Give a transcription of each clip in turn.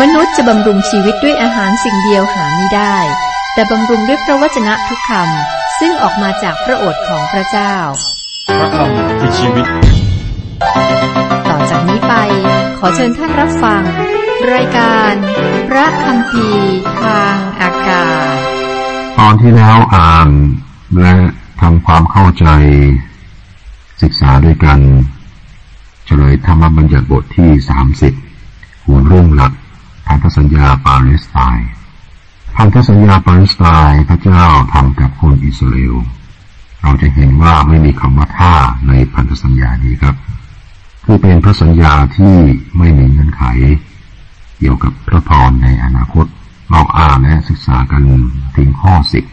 มนุษย์จะบำรุงชีวิตด้วยอาหารสิ่งเดียวหาไม่ได้ แต่บำรุงด้วยพระวจนะทุกคำซึ่งออกมาจากพระโอษฐ์ของพระเจ้า พระคำคือชีวิต ต่อจากนี้ไป ขอเชิญท่านรับฟัง รายการ พระคำพีทางอากาศ ตอนที่แล้วอ่านและทำความเข้าใจ ศึกษาด้วยกัน เฉลยธรรมบัญญัติบทที่สามสิบหัวเรื่องหลัก พันธสัญญาปาเลสไตน์พันธสัญญาปาเลสไตน์พระเจ้าทำกับคนอิสราเอลเราจะเห็นว่าไม่มีคำว่าท่าในพันธสัญญานี้ครับ คือเป็นพระสัญญาที่ไม่มีเงื่อนไข เกี่ยวกับพระพรในอนาคต เราอ่านและศึกษากันถึงข้อสิบ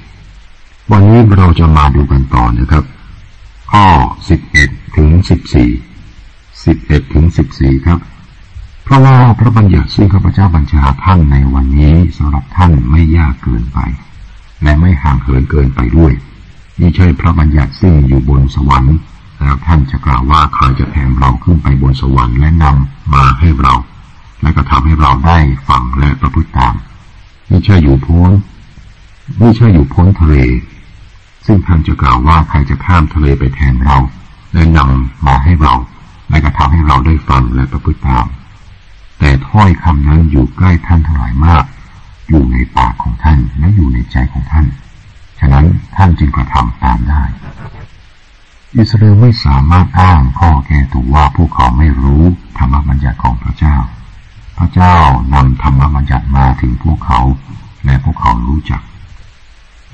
วันนี้เราจะมาดูกันต่อนะครับ ข้อสิบเอ็ดถึงสิบสี่สิบเอ็ดถึงสิบสี่ครับ เพราะว่าพระบัญญัติซึ่งข้าพเจ้าบัญชาท่านในวันนี้สำหรับท่านไม่ยากเกินไปและไม่ห่างเหินเกินไปด้วยนี่ใช่พระบัญญัติซึ่งอยู่บนสวรรค์แล้วท่านจะกล่าวว่าใครจะแถมเราขึ้นไปบนสวรรค์และนำมาให้เรา และก็ทำให้เราได้ฟังและประพฤติตามนี่ใช่อยู่พ้นนี่ใช่อยู่พ้นทะเล ซึ่งท่านจะกล่าวว่าใครจะข้ามทะเลไปแทนเรา และนำมาให้เรา และก็ทำให้เราได้ฟังและประพฤติตาม แต่ถ้อยคำนั้นอยู่ใกล้ท่านทั้งหลายมาก อยู่ในปากของท่านและอยู่ในใจของท่าน ฉะนั้นท่านจึงกระทำตามได้ อิสราเอลไม่สามารถอ้างข้อแก้ตัวว่าพวกเขาไม่รู้ธรรมบัญญัติของพระเจ้า พระเจ้านำธรรมบัญญัติมาถึงพวกเขา และพวกเขารู้จัก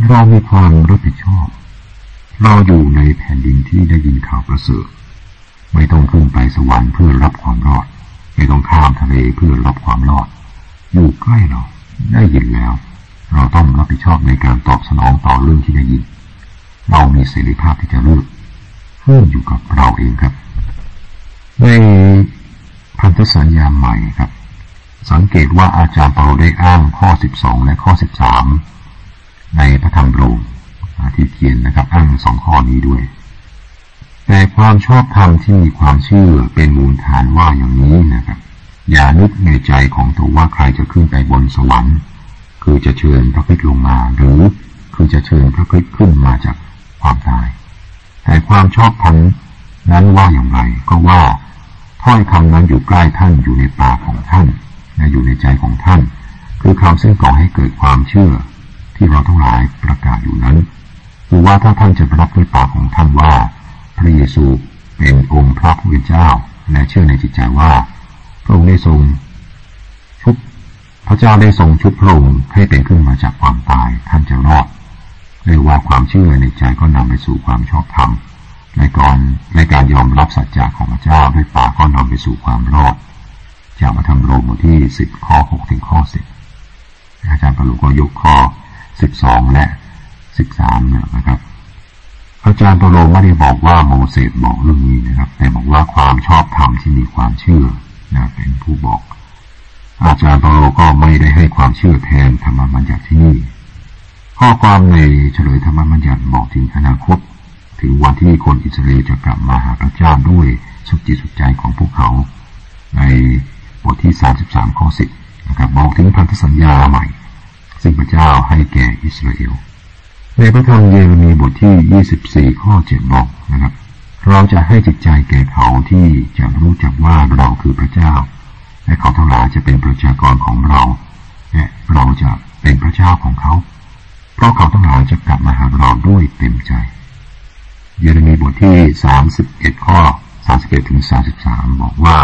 เรามีความรับผิดชอบ เราอยู่ในแผ่นดินที่ได้ยินข่าวประเสริฐไม่ต้องขึ้นไปสวรรค์เพื่อรับความรอด ไม่ต้องข้ามทะเลเพื่อรับความรอด อยู่ใกล้เรา ได้ยินแล้ว เราต้องรับผิดชอบในการตอบสนองต่อเรื่องที่ได้ยิน เรามีเสรีภาพที่จะเลือกขึ้นอยู่กับเราเองครับ ในพันธสัญญาใหม่ครับ สังเกตว่าอาจารย์เปาได้อ้างข้อ 12 และข้อ 13 ในพระธรรมโรมที่เขียนนะครับ อ้างสองข้อนี้ด้วย แต่ความชอบธรรมที่มีความเชื่อเป็นมูลฐานว่าอย่างนี้นะครับ อย่านึกในใจของตัวว่าใครจะขึ้นไปบนสวรรค์ คือจะเชิญพระคริสต์ลงมา หรือคือจะเชิญพระคริสต์ขึ้นมาจากความตาย แต่ความชอบธรรมนั้นว่าอย่างไร ก็ว่าถ้อยคำนั้นอยู่ใกล้ท่านอยู่ในปากของท่านและอยู่ในใจของท่าน คือคำซึ่งก่อให้เกิดความเชื่อ ที่เราทั้งหลายประกาศอยู่นั้น คือว่าถ้าท่านจะรับด้วยปากของท่านว่า พระเยซูเป็นองค์พระผู้เป็นเจ้า และเชื่อในจิตใจว่า พระองค์ได้ทรงชุบพระเจ้าได้ทรงชุบพระองค์ให้เป็นขึ้นมาจากความตายท่านจะรอดเรียกว่าความเชื่อในใจก็นำไปสู่ความชอบธรรมในการในการยอมรับสัจจะของพระเจ้าด้วยปากก็นำไปสู่ความรอด จากมาทำโรมบทที่สิบข้อหกถึงข้อสิบอาจารย์ปรุก็ยกข้อสิบสองและสิบสามนะครับ อาจารย์ปโลไม่ได้บอกว่าโมเสสบอกเรื่องนี้นะครับ แต่บอกว่าความชอบธรรมที่มีความเชื่อนะเป็นผู้บอก อาจารย์ปโลก็ไม่ได้ให้ความเชื่อแทนธรรมบัญญัติที่นี่ข้อความในเฉลยธรรมบัญญัติบอกถึงอนาคต ถึงวันที่คนอิสราเอลจะกลับมาหาพระเจ้าด้วยสุดจิตสุดใจของพวกเขา ในบทที่สามสิบสามข้อสิบนะครับบอกถึงพันธสัญญาใหม่ ซึ่งพระเจ้าให้แก่อิสราเอล ในพระธรรมเยเรมีบทที่ 24 ข้อ 7 บอกนะครับ เราจะให้จิตใจแก่เขาที่จะรู้จักว่าเราคือพระเจ้า และเขาทั้งหลายจะเป็นประชากรของเรา และเราจะเป็นพระเจ้าของเขา เพราะเขาทั้งหลายจะกลับมาหาเราด้วยเต็มใจ เยเรมีบทที่ 31 ข้อ 31ถึง33 บอกว่า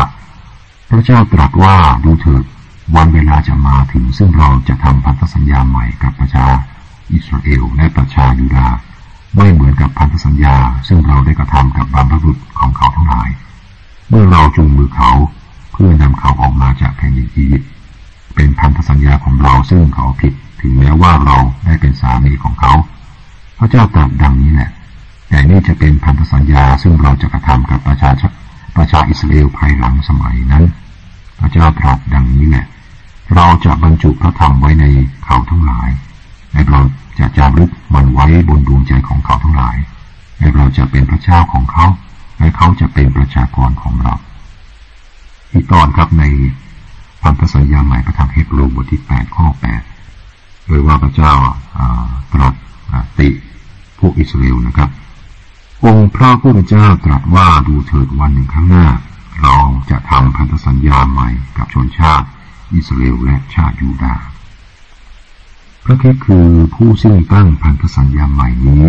พระเจ้าตรัสว่าดูเถิดวันเวลาจะมาถึงซึ่งเราจะทำพันธสัญญาใหม่กับประชา อิสราเอลและประชายูดาไม่เหมือนกับพันธสัญญา ซึ่งเราได้กระทำกับบรรพบุรุษของเขาทั้งหลาย เมื่อเราจูงมือเขาเพื่อนำเขาออกมาจากแผ่นดินอียิปต์เป็นพันธสัญญาของเราซึ่งเขาผิดถึงแม้ว่าเราได้เป็นสามีของเขา พระเจ้าตรัสดังนี้แหละ แต่นี่จะเป็นพันธสัญญาซึ่งเราจะกระทำกับประชาชประชาอิสราเอลภายหลังสมัยนั้น พระเจ้าตรัสดังนี้แหละ เราจะบรรจุพระธรรมไว้ในเขาทั้งหลาย และเราจะจารึกมันไว้บนดวงใจของเขาทั้งหลายและเราจะเป็นพระเจ้าของเขา และเขาจะเป็นประชากรของเรา อีกตอนครับในพันธสัญญาใหม่ประทับเฮบรูบทที่แปดข้อแปดโดยว่าพระเจ้าตรัสติพวกอิสราเอลนะครับ องค์พระผู้เป็นเจ้าตรัสว่าดูเถิดวันหนึ่งข้างหน้า เราจะทำพันธสัญญาใหม่กับชนชาติ อิสราเอลและชาติยูดาห์ พระคิดคือผู้ซึ่งตั้งพันธสัญญาใหม่นี้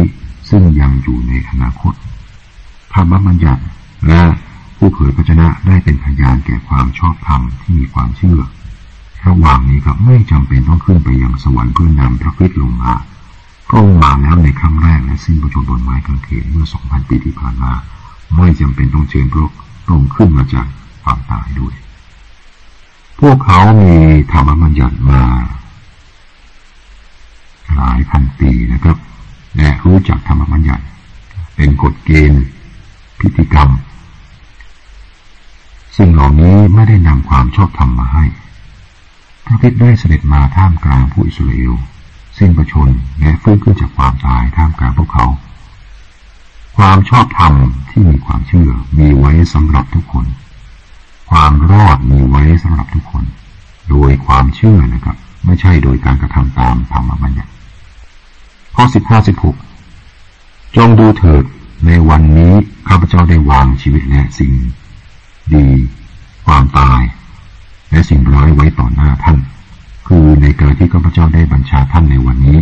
ซึ่งยังอยู่ในอนาคตธรรมบัญญัติและผู้เผยพระชนะได้เป็นพยานแก่ความชอบธรรมที่มีความเชื่อ ระหว่างนี้ก็ไม่จำเป็นต้องขึ้นไปยังสวรรค์เพื่อนำพระคิดลงมาก็งมาแล้วในครั้งแรกและสิ้นประชนบนไม้กางเขนเมื่อสองพันปีที่ผ่านมา ไม่จำเป็นต้องเชิญพระองค์ขึ้นมาจากความตายด้วย พวกเขามีธรรมบัญญัติมา หลายพันปีนะครับ และรู้จักธรรมบัญญัติ เป็นกฎเกณฑ์พิธีกรรม สิ่งเหล่านี้ไม่ได้นำความชอบธรรมมาให้ พระคิดได้เสด็จมาท่ามกลางผู้อิสราเอลสิ้นประชนและฟื้นขึ้นจากความตายท่ามกลางพวกเขา ความชอบธรรมที่มีความเชื่อมีไว้สำหรับทุกคน ความรอดมีไว้สำหรับทุกคน โดยความเชื่อนะครับ ไม่ใช่โดยการกระทำตามธรรมบัญญัติ ข้อสิบห้าสิบหกจงดูเถิดในวันนี้ข้าพเจ้าได้วางชีวิตและสิ่ง ดี ความตาย และสิ่งร้ายไว้ต่อหน้าท่าน คือในการที่ข้าพเจ้าได้บัญชาท่านในวันนี้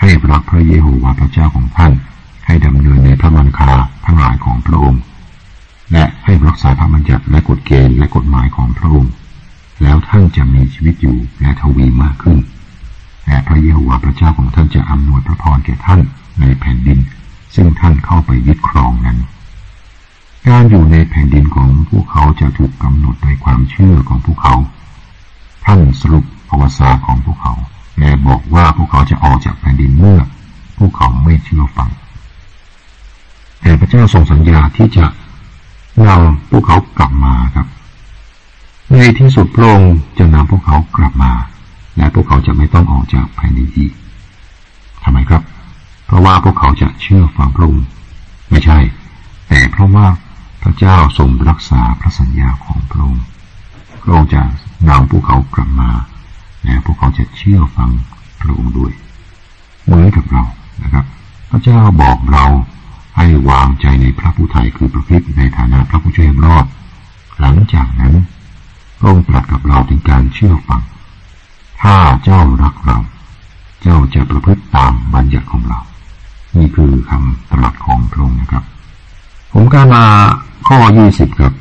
ให้รักพระเยโฮวาห์พระเจ้าของท่าน ให้ดำเนินในพระมันคาทั้งหลายของพระองค์ และให้รักษาพระบัญญัติและกฎเกณฑ์และกฎหมายของพระองค์ แล้วท่านจะมีชีวิตอยู่และทวีมากขึ้น และพระเยโฮวาห์พระเจ้าของท่านจะอำนวยพระพรแก่ท่านในแผ่นดิน ซึ่งท่านเข้าไปยึดครองนั้น การอยู่ในแผ่นดินของพวกเขาจะถูกกำหนดโดยความเชื่อของพวกเขา ท่านสรุปประวัติศาสตร์ของพวกเขาและบอกว่าพวกเขาจะออกจากแผ่นดินเมื่อ พวกเขาไม่เชื่อฟัง แต่พระเจ้าทรงสัญญาที่จะนำพวกเขากลับมาครับ ในที่สุดพระองค์จะนำพวกเขากลับมา และพวกเขาจะไม่ต้องออกจากภายในอีกทำไมครับ เพราะว่าพวกเขาจะเชื่อฟังพระองค์ไม่ใช่ แต่เพราะว่าพระเจ้าทรงรักษาพระสัญญาของพระองค์พระองค์จะนำพวกเขากลับมา และพวกเขาจะเชื่อฟังพระองค์ด้วยเหมือนกับเรานะครับ พระเจ้าบอกเราให้วางใจในพระผู้ไทยคือพระคิดในฐานะพระผู้ช่วยรอด หลังจากนั้นพระองค์ตรัสกับเราถึงการเชื่อฟัง ถ้าเจ้ารักเรา เจ้าจะประพฤติตามบัญญัติของเรา นี่คือคำตรัสของพระองค์นะครับ ผมกามาข้อยี่สิบครับ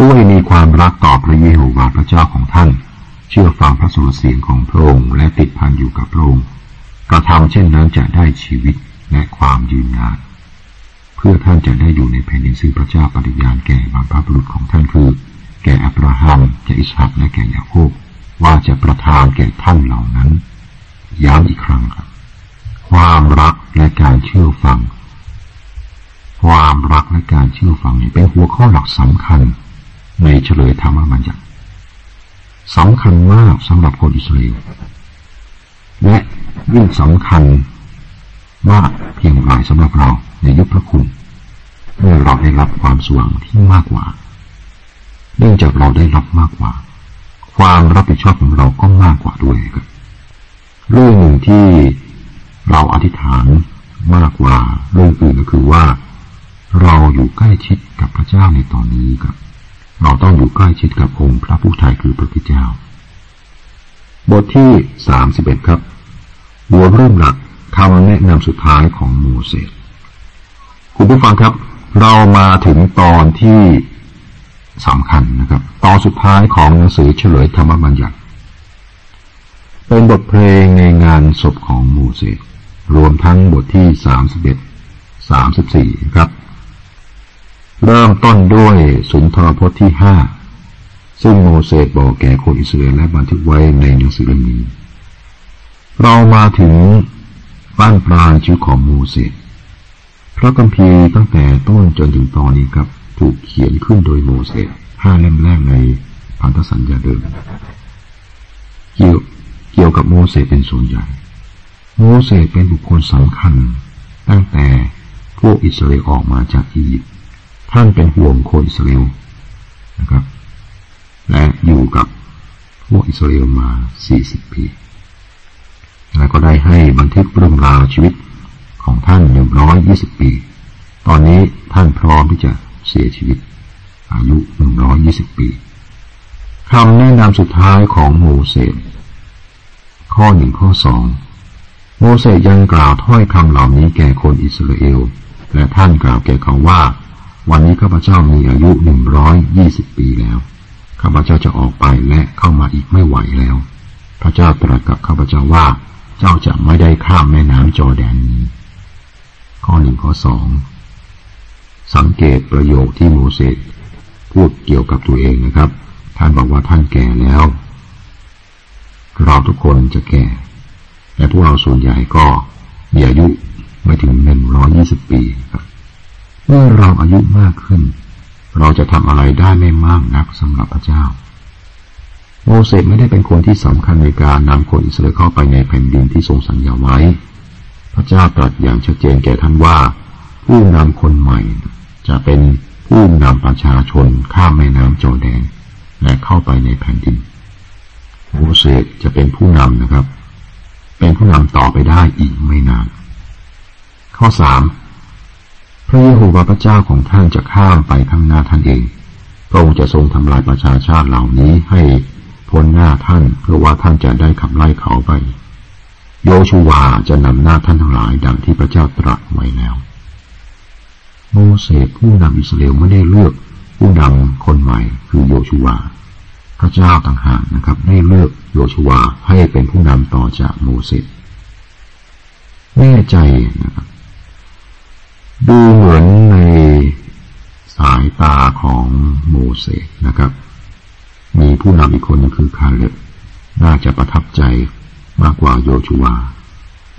ด้วยมีความรักต่อพระเยโฮวาห์พระเจ้าของท่าน เชื่อฟังพระสุรเสียงของพระองค์และติดพันอยู่กับพระองค์กระทำเช่นนั้นจะได้ชีวิตและความยืนนานเพื่อท่านจะได้อยู่ในแผ่นดินซึ่งพระเจ้าปฏิญาณแก่บรรพบุรุษของท่านคือ แก่อับราฮัมแก่อิสฮักและแก่ยาโคบ ว่าจะประทานแก่ท่านเหล่านั้น ย้ำอีกครั้งครับ ความรักและการเชื่อฟัง ความรักและการเชื่อฟังนี่เป็นหัวข้อหลักสำคัญ ในเฉลยธรรมบัญญัติสำคัญมากสำหรับคนอิสราเอลและยิ่งสำคัญมากเพียงไรสำหรับเราในยุคพระคุณเมื่อเราได้รับความสว่างที่มากกว่า เนื่องจากเราได้รับมากกว่า ความรับผิดชอบของเราก็มากกว่าด้วยครับเรื่องหนึ่งที่เราอธิษฐานมากกว่าเรื่องอื่นก็คือว่า เราอยู่ใกล้ชิดกับพระเจ้าในตอนนี้ครับ เราต้องอยู่ใกล้ชิดกับองค์พระผู้ไทยคือพระพุทธเจ้า บทที่สามสิบเอ็ดครับ หัวเริ่มหลักคำแนะนำสุดท้ายของโมเสสคุณผู้ฟังครับ เรามาถึงตอนที่ สำคัญนะครับ ตอนสุดท้ายของหนังสือเฉลยธรรมบัญญัติ เป็นบทเพลงในงานศพของโมเสสรวมทั้งบทที่สามสิบเอ็ดสามสิบสี่ครับ เริ่มต้นด้วยสุนทรพจน์ที่ห้าซึ่งโมเสสบอกแก่คนอิสราเอลและบันทึกไว้ในหนังสือเล่มนี้ เรามาถึงบ้านปลายชีวิตของโมเสสพระคัมภีร์ตั้งแต่ต้นจนถึงตอนนี้ครับ ถูกเขียนขึ้นโดยโมเสสห้าเล่มแรกในพันธสัญญาเดิม เกี่ยวเกี่ยวกับโมเสสเป็นส่วนใหญ่ โมเสสเป็นบุคคลสำคัญ ตั้งแต่พวกอิสราเอลออกมาจากอียิปต์ท่านเป็นห่วงคนอิสราเอลนะครับ และอยู่กับพวกอิสราเอลมา 40 ปีและก็ได้ให้บันทึกเรื่องราวชีวิตของท่าน120ปี ตอนนี้ท่านพร้อมที่จะ เสียชีวิต อายุ120ปีคำแนะนำสุดท้ายของโมเสสข้อหนึ่งข้อสองโมเสสยังกล่าวถ้อยคำเหล่านี้แก่คนอิสราเอล และท่านกล่าวแก่เขาว่า วันนี้ข้าพเจ้ามีอายุหนึ่งร้อยยี่สิบปีแล้วข้าพเจ้าจะออกไปและเข้ามาอีกไม่ไหวแล้ว พระเจ้าตรัสกับข้าพเจ้าว่า เจ้าจะไม่ได้ข้ามแม่น้ำจอแดนนี้ ข้อหนึ่งข้อสอง สังเกตประโยคที่โมเสสพูดเกี่ยวกับตัวเองนะครับ ท่านบอกว่าท่านแก่แล้ว เราทุกคนจะแก่แต่พวกเราส่วนใหญ่ก็มีอายุไม่ถึงหนึ่งร้อยี่สิบปีครับเมื่อเราอายุมากขึ้น เราจะทำอะไรได้ไม่มากนักสำหรับพระเจ้า โมเสสไม่ได้เป็นคนที่สำคัญในการนำคนอิสราเอลเข้าไปในแผ่นดินที่ทรงสัญญาไว้ พระเจ้าตรัสอย่างชัดเจนแก่ท่านว่า ผู้นำคนใหม่ จะเป็นผู้นำประชาชนข้ามแม่น้ำจอแดน และเข้าไปในแผ่นดินโมเสสจะเป็นผู้นำนะครับ เป็นผู้นำต่อไปได้อีกไม่นาน ข้อสามพระเยโฮวาห์พระเจ้าของท่านจะข้ามไปข้างหน้าท่านเอง พระองค์จะทรงทำลายประชาชาติเหล่านี้ให้พ้นหน้าท่านเพื่อว่าท่านจะได้ขับไล่เขาไป โยชูวาจะนำหน้าท่านทั้งหลายดังที่พระเจ้าตรัสไว้แล้ว โมเสสผู้นำอิสราเอลไม่ได้เลือกผู้นำคนใหม่คือโยชูวา พระเจ้าต่างหากนะครับ ได้เลือกโยชูวาให้เป็นผู้นำต่อจากโมเสสแน่ใจนะครับดูเหมือนในสายตาของโมเสสนะครับ มีผู้นำอีกคนคือคาเล็บน่าจะประทับใจมากกว่าโยชูวา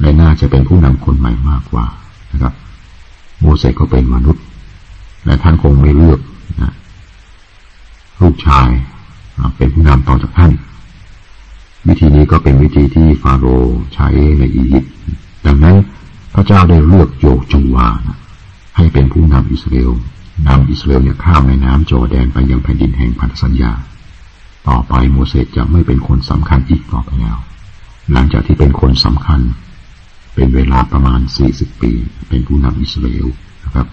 และน่าจะเป็นผู้นำคนใหม่มากกว่านะครับ โมเสสก็เป็นมนุษย์ และท่านคงไม่เลือกนะลูกชายเป็นผู้นำต่อจากท่าน วิธีนี้ก็เป็นวิธีที่ฟาโรห์ใช้ในอียิปต์ดังนั้นพระเจ้าได้เลือกโยจูวาให้เป็นผู้นำอิสราเอลนำอิสราเอลเนี่ยข้ามแม่น้ำจอแดนไปยังแผ่นดินแห่งพันธสัญญา ต่อไปโมเสสจะไม่เป็นคนสำคัญอีกต่อไปแล้ว หลังจากที่เป็นคนสำคัญ เป็นเวลาประมาณ 40 ปี เป็นผู้นำอิสราเอลนะครับ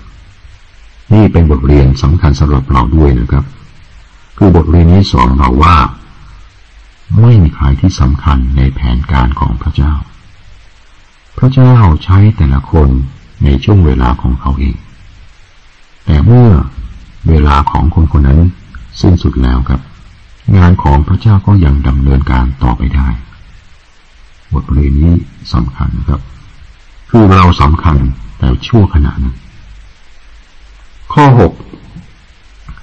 นี่เป็นบทเรียนสำคัญสำหรับเราด้วยนะครับ คือบทเรียนนี้สอนเราว่า ไม่มีใครที่สำคัญในแผนการของพระเจ้า พระเจ้าใช้แต่ละคนในช่วงเวลาของเขาเอง แต่เมื่อเวลาของคนคนนั้นสิ้นสุดแล้วครับ งานของพระเจ้าก็ยังดำเนินการต่อไปได้ บทเรียนนี้สำคัญนะครับ คือเราสำคัญแต่ชั่วขณะนั้นข้อหก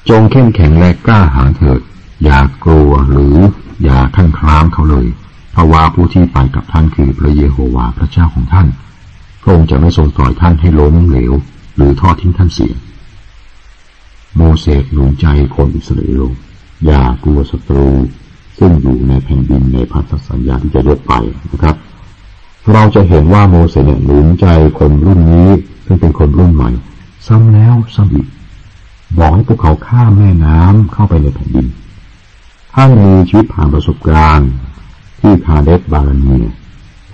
จงเข้มแข็งและกล้าหาญเถิด อย่ากลัวหรืออย่าท่านคลามเขาเลยเพราะว่าผู้ที่ไปกับท่านคือพระเยโฮวาห์พระเจ้าของท่านพระองค์จะไม่ทรงปล่อยท่านให้ล้มเหลว หรือทอดทิ้งท่านเสีย โมเสสหนุนใจคนอิสราเอลอย่ากลัวศัตรู ซึ่งอยู่ในแผ่นดินในพันธสัญญาที่จะยกไปนะครับ เราจะเห็นว่าโมเสสเนี่ยหนุนใจคนรุ่นนี้ ซึ่งเป็นคนรุ่นใหม่ ซ้ำแล้วซ้ำอีกบอกให้พวกเขาข้ามแม่น้ำเข้าไปในแผ่นดินท่านมีชีวิตผ่านประสบการณ์ ที่คาเดสบาลานีย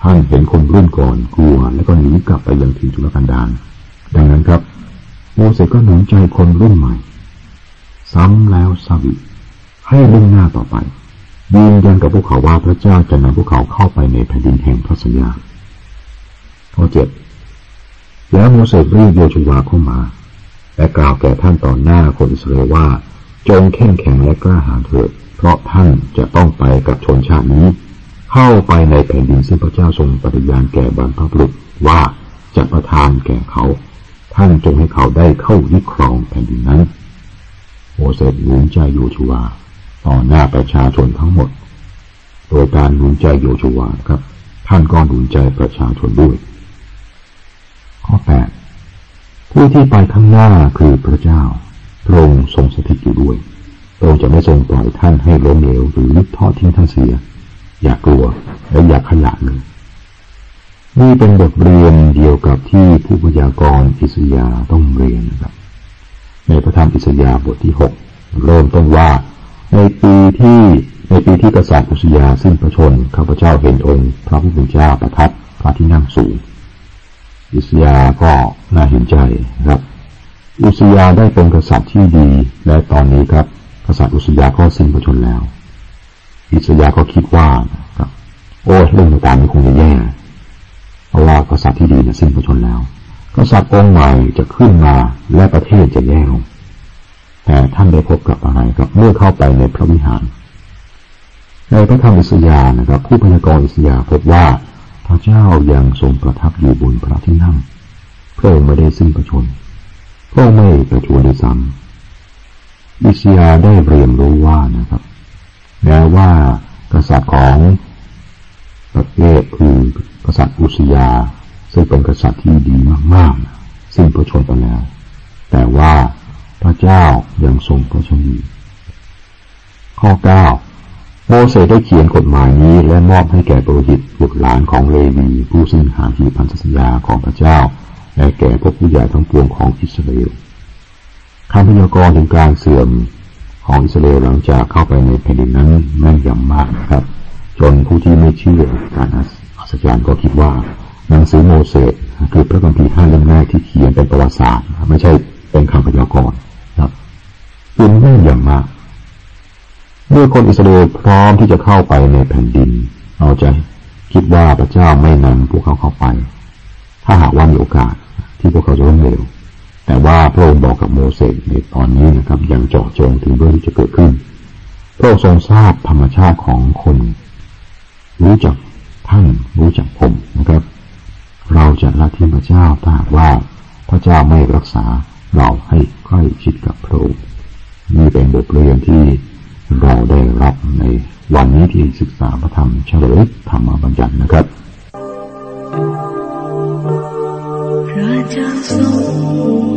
ท่านเห็นคนรุ่นก่อนกลัว แล้วก็หนีกลับไปยังถิ่นทุรกันดารดังนั้นครับ โมเสสก็หนุนใจคนรุ่นใหม่ ซ้ำแล้วซ้ำอีกให้รุ่งหน้าต่อไป ยืนยันกับพวกเขาว่าพระเจ้าจะนำพวกเขาเข้าไปในแผ่นดินแห่งพระสัญญาข้อเจ็ดแล้วโมเสสเรียกโยชูวาเข้ามา และกล่าวแก่ท่านต่อหน้าคนอิสราเอลว่า จงเข้มแข็งและกล้าหาญเถิด เพราะท่านจะต้องไปกับชนชาตินี้ เข้าไปในแผ่นดินซึ่งพระเจ้าทรงปฏิญาณแก่บรรพบุรุษว่าจะประทานแก่เขา ท่านจงให้เขาได้เข้ายึดครองแผ่นดินนั้นโมเสสหนุนใจโยชูวา ต่อหน้าประชาชนทั้งหมด โดยการหนุนใจโยชวาครับ ท่านก็หนุนใจประชาชนด้วย ข้อแปดผู้ที่ไปข้างหน้าคือพระเจ้าพระองค์ทรงสถิตอยู่ด้วยพระองค์จะไม่ทรงปล่อยท่านให้ล้มเหลวหรือทอดทิ้งท่านเสีย อย่ากลัวและอย่าขยะเลยนี่เป็นบทเรียนเดียวกับที่ผู้พยากรณ์อิสยาต้องเรียนนะครับ ในพระธรรมอิสยาบทที่หกเริ่มต้นว่า ในปีที่ในปีที่กษัตริย์อุสยาสิ้นพระชนข้าพเจ้าเห็นองค์พระผู้เป็นเจ้าประทับพระที่นั่งสูง อุสยาก็น่าเห็นใจครับ อุสยาได้เป็นกษัตริย์ที่ดีและตอนนี้ครับ กษัตริย์อุสยาก็สิ้นพระชนแล้ว อุสยาก็คิดว่าครับ โอ้เรื่องต่างๆนี้คงจะแย่เพราะว่ากษัตริย์ที่ดีเนะสิ้นพระชนแล้ว กษัตริย์องค์ใหม่จะขึ้นมาและประเทศจะแย่ลง แต่ท่านได้พบกับอะไรครับเมื่อเข้าไปในพระวิหาร ในพระธรรมอิสยานะครับ ผู้พยากรณ์อิสยาพบว่าพระเจ้ายังทรงประทับอยู่บนพระที่นั่งพระองค์ไม่ได้สิ้นพระชนพระองค์ไม่ประชวรด้วยซ้ำอิสยาได้เรียนรู้ว่านะครับแม้ว่ากษัตริย์ของประเทศคือกษัตริย์อุสยา ซึ่งเป็นกษัตริย์ที่ดีมากๆ สิ้นพระชนไปแล้ว แต่ว่า พระเจ้ายังทรงพระชนอยู่ข้อเก้าโมเสสได้เขียนกฎหมายนี้และมอบให้แก่โปรหิตบุตรหลานของเลวีผู้ซึ่งหาที่พันธสัญญาของพระเจ้า และแก่พวกผู้ใหญ่ทั้งปวงของอิสราเอลคำพยากรณ์ถึงการเสื่อมของอิสราเอลหลังจากเข้าไปในแผ่นดินนั้นแม่นยำมากครับ จนผู้ที่ไม่เชื่อการอัศจรรย์ก็คิดว่าหนังสือโมเสสคือพระคัมภีร์ห้าเล่มแรกที่เขียนเป็นประวัติศาสตร์ ไม่ใช่เป็นคำพยากรณ์ ครับเป็นแม่ยำมากเมื่อคนอิสราเอลพร้อมที่จะเข้าไปในแผ่นดินเราใจ คิดว่าพระเจ้าไม่นำพวกเขาเข้าไป ถ้าหากว่ามีโอกาสที่พวกเขาจะล้มเหลวแต่ว่าพระองค์บอกกับโมเสสในตอนนี้นะครับ ยังเจาะจงถึงเรื่องที่จะเกิดขึ้น พระองค์ทรงทราบธรรมชาติของคน รู้จักท่านรู้จักผมนะครับ เราจะละทิ้งพระเจ้าถ้าว่าพระเจ้าไม่รักษาเราให้ใกล้ชิดกับพระองค์ นี่เป็นบทเรียนที่เราได้รับในวันนี้ที่ศึกษาพระธรรมเฉลยธรรมบัญญัตินะครับพระเจ้าทรง